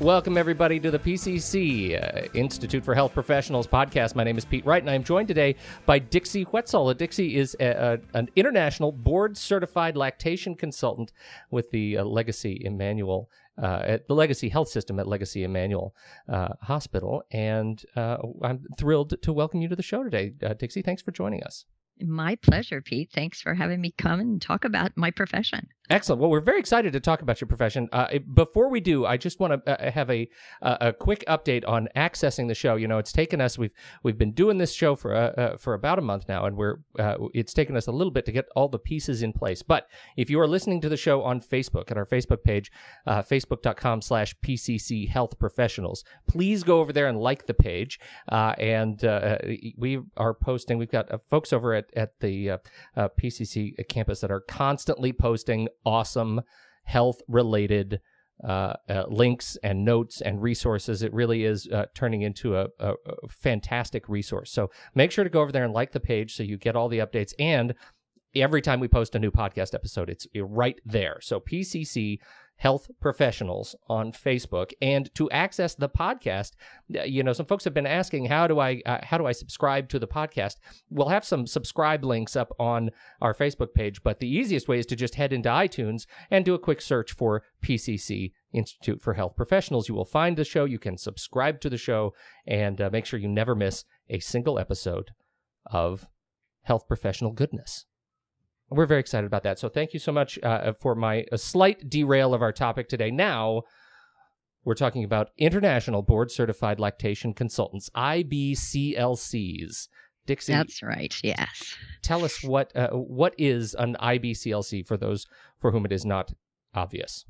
Welcome, everybody, to the PCC uh, Institute for Health Professionals podcast. My name is Pete Wright, and I'm joined today by Dixie Whetsall. Dixie is a, a, an international board certified lactation consultant with the uh, Legacy Emanuel. Uh, at the Legacy Health System at Legacy Emanuel uh, Hospital. And uh, I'm thrilled to welcome you to the show today. Uh, Dixie, thanks for joining us. My pleasure, Pete. Thanks for having me come and talk about my profession. Excellent. Well, we're very excited to talk about your profession. Uh, before we do, I just want to uh, have a a quick update on accessing the show. You know, it's taken us we've we've been doing this show for uh, uh for about a month now, and we're uh, it's taken us a little bit to get all the pieces in place. But if you are listening to the show on Facebook at our Facebook page, uh, facebook.com/slash PCC Health Professionals, please go over there and like the page. and we are posting. We've got folks over at at the PCC campus that are constantly posting awesome health related uh, uh, links and notes and resources. It really is uh, turning into a, a, a, fantastic resource. So make sure to go over there and like the page so you get all the updates. And every time we post a new podcast episode, it's right there. So PCC health professionals on Facebook. And to access the podcast, uh, you know, some folks have been asking, how do I uh, how do I subscribe to the podcast? We'll have some subscribe links up on our Facebook page, but the easiest way is to just head into iTunes and do a quick search for PCC Institute for Health Professionals. You will find the show. You can subscribe to the show and uh, make sure you never miss a single episode of health professional goodness. We're very excited about that. So thank you so much uh, for my a slight derail of our topic today. Now, we're talking about international board certified lactation consultants, IBCLCs. Dixie, that's right. Yes. Tell us what uh, what is an IBCLC for those for whom it is not obvious.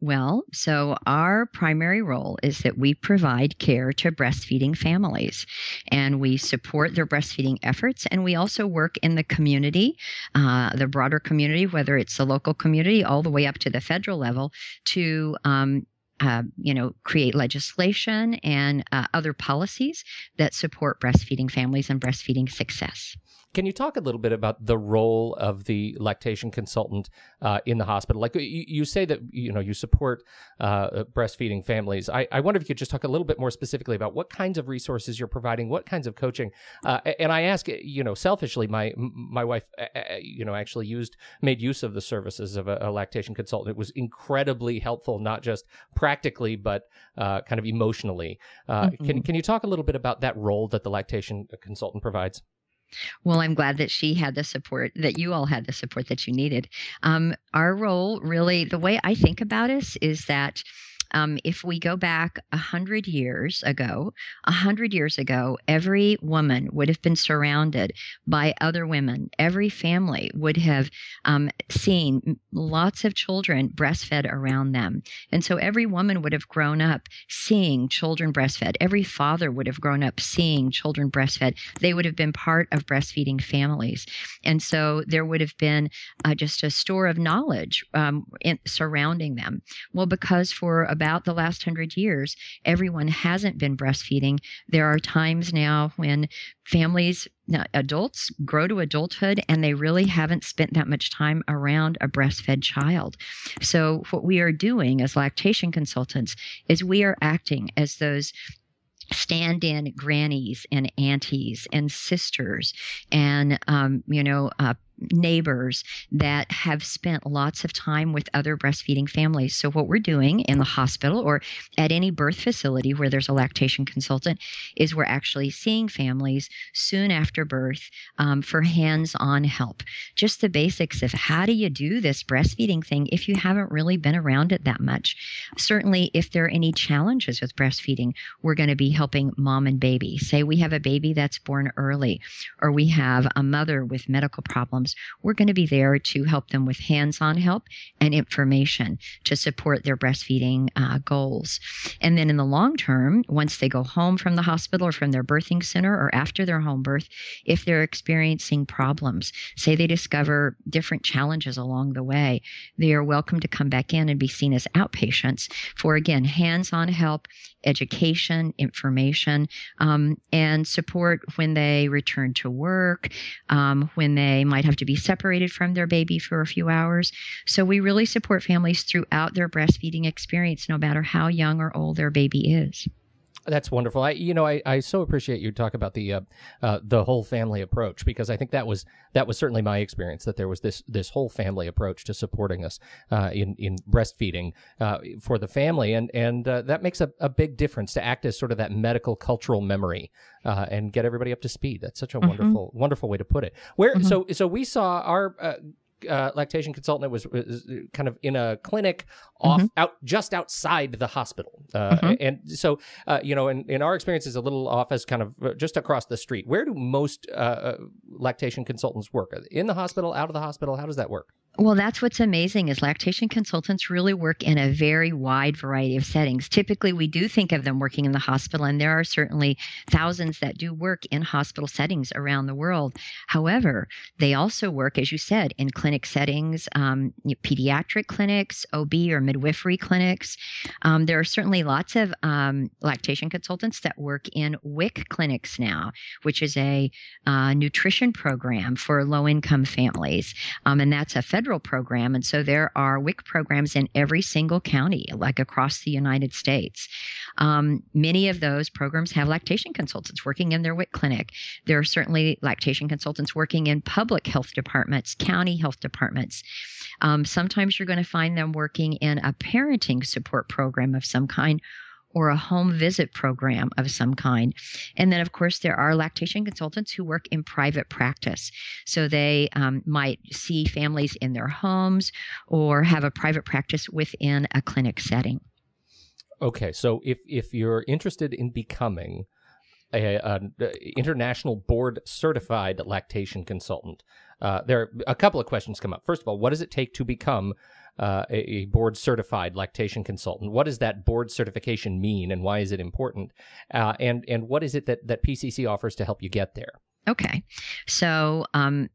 Well, so our primary role is that we provide care to breastfeeding families and we support their breastfeeding efforts. And we also work in the community, uh, the broader community, whether it's the local community all the way up to the federal level, to um, uh, you know, create legislation and uh, other policies that support breastfeeding families and breastfeeding success. Can you talk a little bit about the role of the lactation consultant uh, in the hospital? Like you, you, say that you know you support uh, breastfeeding families. I, I, wonder if you could just talk a little bit more specifically about what kinds of resources you're providing, what kinds of coaching. Uh, and I ask, you know, selfishly, my my wife, you know, actually used made use of the services of a, a lactation consultant. It was incredibly helpful, not just practically, but uh, kind of emotionally. Uh, mm-hmm. Can can you talk a little bit about that role that the lactation consultant provides? Well, I'm glad that she had the support, that you all had the support that you needed. Um, our role, really, the way I think about us is that um, if we go back a hundred years ago, a hundred years ago, every woman would have been surrounded by other women. Every family would have um, seen lots of children breastfed around them, and so every woman would have grown up seeing children breastfed. Every father would have grown up seeing children breastfed. They would have been part of breastfeeding families, and so there would have been uh, just a store of knowledge um, in, surrounding them. Well, because for about the last hundred years, everyone hasn't been breastfeeding. There are times now when families, adults, grow to adulthood and they really haven't spent that much time around a breastfed child. So, what we are doing as lactation consultants is we are acting as those stand in grannies and aunties and sisters and um, you know uh, neighbors that have spent lots of time with other breastfeeding families. So, what we're doing in the hospital or at any birth facility where there's a lactation consultant is we're actually seeing families soon after birth um, for hands on help. Just the basics of how do you do this breastfeeding thing if you haven't really been around it that much. Certainly, if there are any challenges with breastfeeding, we're going to be helping mom and baby. Say we have a baby that's born early, or we have a mother with medical problems we're going to be there to help them with hands on help and information to support their breastfeeding uh, goals. And then in the long term, once they go home from the hospital or from their birthing center or after their home birth, if they're experiencing problems, say they discover different challenges along the way, they are welcome to come back in and be seen as outpatients for, again, hands on help, education, information, um, and support when they return to work, um, when they might have to be separated from their baby for a few hours. So we really support families throughout their breastfeeding experience, no matter how young or old their baby is. That's wonderful. I, you know, I, I so appreciate you talk about the uh, uh, the whole family approach because I think that was that was certainly my experience that there was this this whole family approach to supporting us uh, in in breastfeeding uh, for the family, and and uh, that makes a, a big difference to act as sort of that medical cultural memory uh, and get everybody up to speed. That's such a mm-hmm. wonderful wonderful way to put it. Where mm-hmm. so so we saw our uh, lactation consultant was, was, kind of in a clinic off mm-hmm. out just outside the hospital. Uh, mm-hmm. and so uh, you know in, in our experience is a little office kind of uh, just across the street. Where do most uh, uh, lactation consultants work? In the hospital out of the hospital? How does that work well, that's what's amazing is lactation consultants really work in a very wide variety of settings. Typically, we do think of them working in the hospital, and there are certainly thousands that do work in hospital settings around the world. However, they also work, as you said, in clinic settings, um, pediatric clinics, OB or midwifery clinics. Um, there are certainly lots of um, lactation consultants that work in WIC clinics now, which is a uh, nutrition program for low income families. Um, and that's a federal federal program. And so there are WIC programs in every single county, like across the United States. Um, many of those programs have lactation consultants working in their WIC clinic. There are certainly lactation consultants working in public health departments, county health departments. Um, sometimes you're going to find them working in a parenting support program of some kind or a home visit program of some kind. And then, of course, there are lactation consultants who work in private practice. So they um, might see families in their homes or have a private practice within a clinic setting. Okay, so if if you're interested in becoming a, an international board certified lactation consultant, uh, there are a couple of questions come up. First of all, what does it take to become uh, a, a, board certified lactation consultant. What does that board certification mean, and why is it important? Uh, and and what is it that that PCC offers to help you get there? Okay, so um,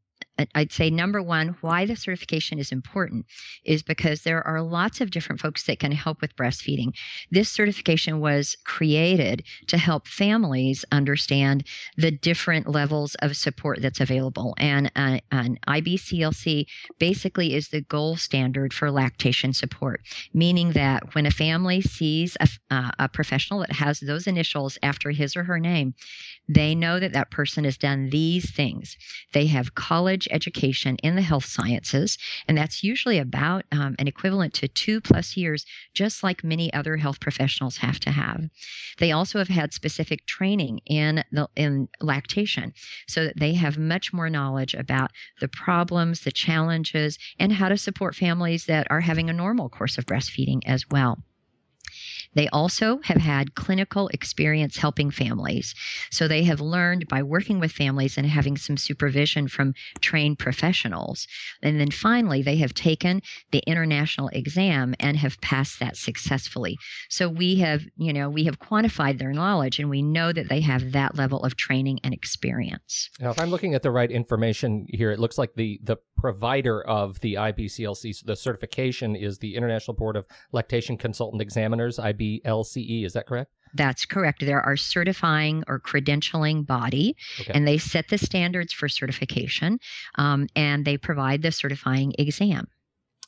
I'd say number one, why the certification is important is because there are lots of different folks that can help with breastfeeding. This certification was created to help families understand the different levels of support that's available. And uh, an IBCLC basically is the gold standard for lactation support, meaning that when a family sees a, uh, a professional that has those initials after his or her name, they know that that person has done these things. They have college education in the health sciences, and that's usually about um, an equivalent to two plus years, just like many other health professionals have to have. They also have had specific training in the in lactation, so that they have much more knowledge about the problems, the challenges, and how to support families that are having a normal course of breastfeeding as well. They also have had clinical experience helping families. So they have learned by working with families and having some supervision from trained professionals. And then finally, they have taken the international exam and have passed that successfully. So we have, you know, we have quantified their knowledge and we know that they have that level of training and experience. Now, if I'm looking at the right information here, it looks like the the provider of the IBCLC, the certification is the International Board of Lactation Consultant Examiners, IBLCE. Is that correct? That's correct. There are certifying or credentialing body, okay. and they set the standards for certification, um, and they provide the certifying exam.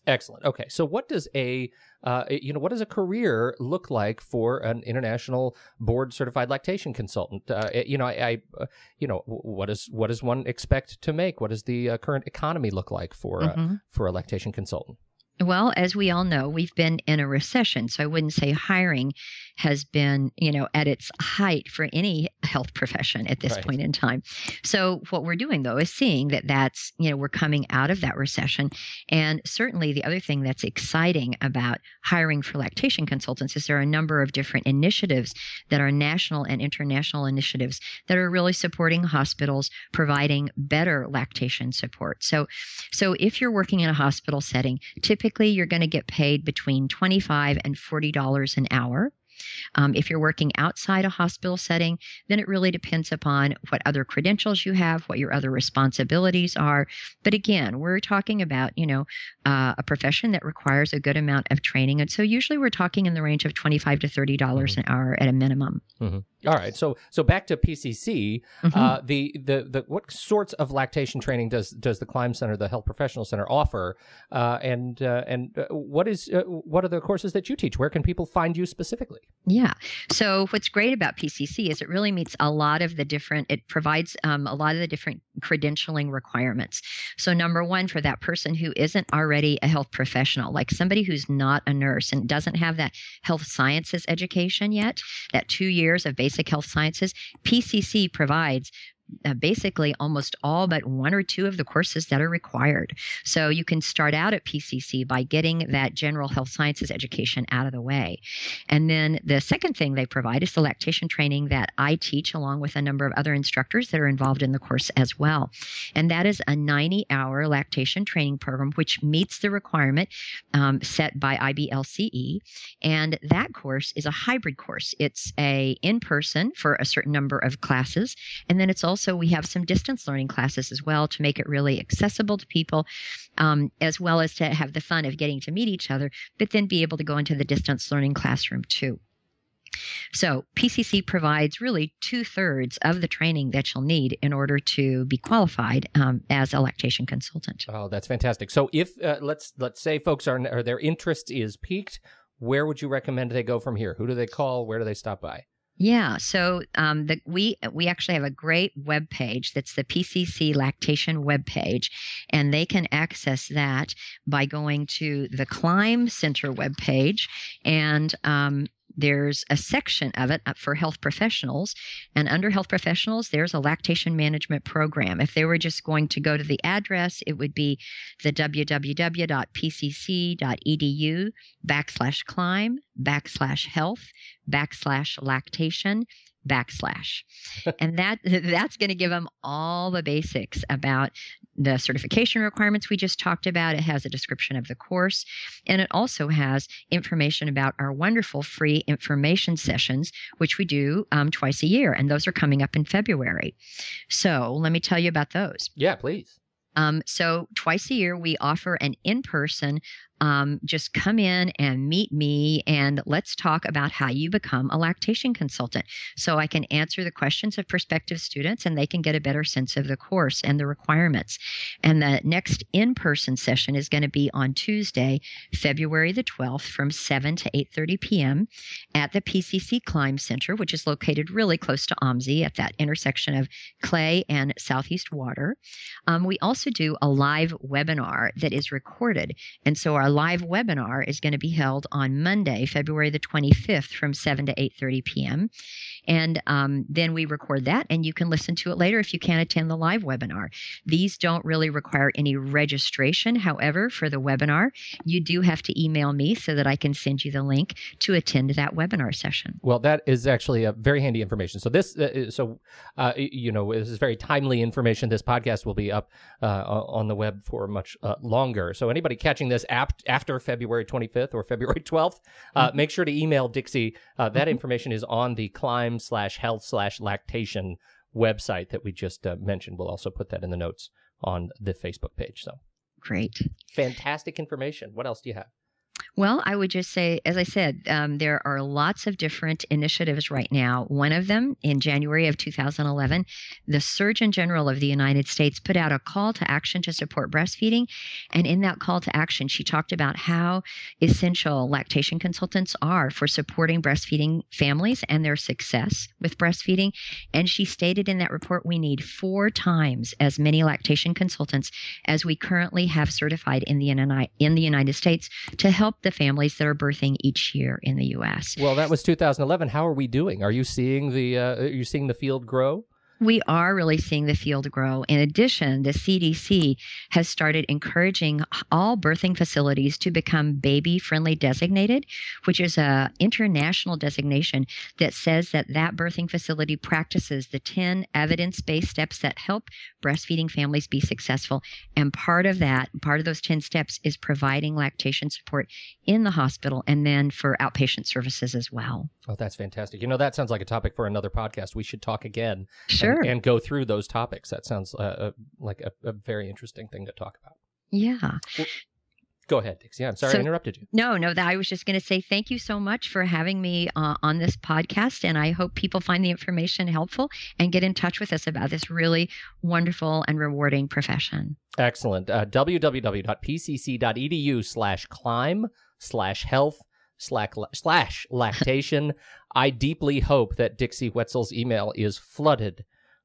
Excellent. Okay, so what does a uh, you know what does a career look like for an international board certified lactation consultant? Uh, you know, I, I uh, you know what does what does one expect to make? What does the uh, current economy look like for uh, mm-hmm. for a lactation consultant? Well, as we all know, we've been in a recession. So I wouldn't say hiring has been, you know, at its height for any health profession at this right. point in time. So what we're doing though is seeing that that's, you know, we're coming out of that recession. And certainly the other thing that's exciting about hiring for lactation consultants is there are a number of different initiatives that are national and international initiatives that are really supporting hospitals providing better lactation support. So so if you're working in a hospital setting, typically typically you're going to get paid between 25 and $40 an hour. Um, if you're working outside a hospital setting, then it really depends upon what other credentials you have, what your other responsibilities are. But again, we're talking about, you know, uh, a profession that requires a good amount of training. And so usually we're talking in the range of 25 to $30 mm-hmm. an hour at a minimum. Mm-hmm. All right. So so back to PCC. Mm-hmm. Uh, the, the the what sorts of lactation training does does the Climb Center, the Health Professional Center, offer? Uh, and uh, and uh, what is uh, what are the courses that you teach? Where can people find you specifically? Yeah. So what's great about PCC is it really meets a lot of the different. It provides um, a lot of the different credentialing requirements. So number one, for that person who isn't already a health professional, like somebody who's not a nurse and doesn't have that health sciences education yet, that two years of basic basic health sciences, PCC provides uh, basically almost all but one or two of the courses that are required. So you can start out at PCC by getting that general health sciences education out of the way. And then the second thing they provide is the lactation training that I teach along with a number of other instructors that are involved in the course as well. And that is a 90 hour lactation training program, which meets the requirement um, set by IBLCE. And that course is a hybrid course. It's a in person for a certain number of classes. And then it's also also we have some distance learning classes as well to make it really accessible to people, um, as well as to have the fun of getting to meet each other, but then be able to go into the distance learning classroom too. So, PCC provides really two thirds of the training that you'll need in order to be qualified um, as a lactation consultant. Oh, that's fantastic. So, if uh, let's let's say folks are or their interest is piqued, where would you recommend they go from here? Who do they call? Where do they stop by? Yeah, so um, the, we we actually have a great web page that's the PCC lactation web page, and they can access that by going to the Climb Center web page, and um, there's a section of it uh, for health professionals. And under health professionals, there's a lactation management program. If they were just going to go to the address, it would be the www.pcc.edu backslash climb backslash health backslash lactation backslash and that that's going to give them all the basics about the certification requirements we just talked about. It has a description of the course, and it also has information about our wonderful free information sessions, which we do um, twice a year, and those are coming up in February. So let me tell you about those. Yeah, please. Um, so twice a year, we offer an in-person um, just come in and meet me and let's talk about how you become a lactation consultant so I can answer the questions of prospective students and they can get a better sense of the course and the requirements. And the next in person session is going to be on Tuesday, February the 12th from 7 to 8.30 p.m. at the PCC Climb Center, which is located really close to OMSI at that intersection of Clay and Southeast Water. Um, we also do a live webinar that is recorded. And so our our live webinar is going to be held on Monday, February the 25th from 7 to 8.30 p.m. And um, then we record that and you can listen to it later if you can't attend the live webinar. These don't really require any registration. However, for the webinar, you do have to email me so that I can send you the link to attend that webinar session. Well, that is actually a very handy information. So this, uh, so, uh, you know, this is very timely information. This podcast will be up uh, on the web for much uh, longer. So anybody catching this after February 25th or February 12th, uh, mm-hmm. make sure to email Dixie. Uh, that mm-hmm. information is on the climb slash health slash lactation website that we just uh, mentioned. We'll also put that in the notes on the Facebook page. So great. Fantastic information. What else do you have? Well, I would just say, as I said, um, there are lots of different initiatives right now. One of them, in January of 2011, the Surgeon General of the United States put out a call to action to support breastfeeding. And in that call to action, she talked about how essential lactation consultants are for supporting breastfeeding families and their success with breastfeeding. And she stated in that report, we need four times as many lactation consultants as we currently have certified in the, in the United States to help the families that are birthing each year in the U.S. Well, that was 2011. How are we doing? Are you seeing the uh, are you seeing the field grow? We are really seeing the field grow. In addition, the CDC has started encouraging all birthing facilities to become baby friendly designated, which is a international designation that says that that birthing facility practices the 10 evidence-based steps that help breastfeeding families be successful. And part of that, part of those 10 steps is providing lactation support in the hospital and then for outpatient services as well. Oh, that's fantastic. You know, that sounds like a topic for another podcast. We should talk again Sure. And, and go through those topics. That sounds uh, uh, like a, a very interesting thing to talk about. yeah. Go ahead, Dixie. I'm sorry So- I interrupted you. No, no, that I was just going to say thank you so much for having me uh, on this podcast. And I hope people find the information helpful and get in touch with us about this really wonderful and rewarding profession. Excellent. Uh, www.pcc.edu slash climb slash health slash, slash lactation. I deeply hope that Dixie Whetsall's email is flooded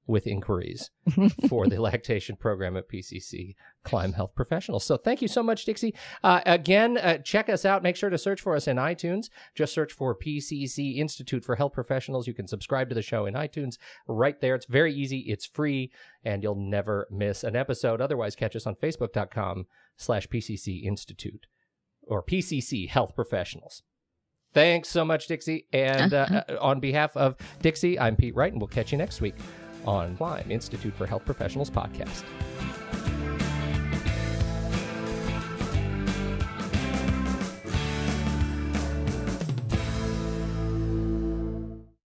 with inquiries for the lactation program at PCC Climb Health Professionals. So thank you so much, Dixie. Uh, again, uh, check us out. Make sure to search for us in iTunes. Just search for PCC Institute for Health Professionals. You can subscribe to the show in iTunes right there. It's very easy. It's free and you'll never miss an episode. Otherwise, catch us on facebook.com slash PCC Institute or PCC Health Professionals. Thanks so much, Dixie. And uh, uh, on behalf of Dixie, I'm Pete Wright, and we'll catch you next week on Climb Institute for Health Professionals podcast.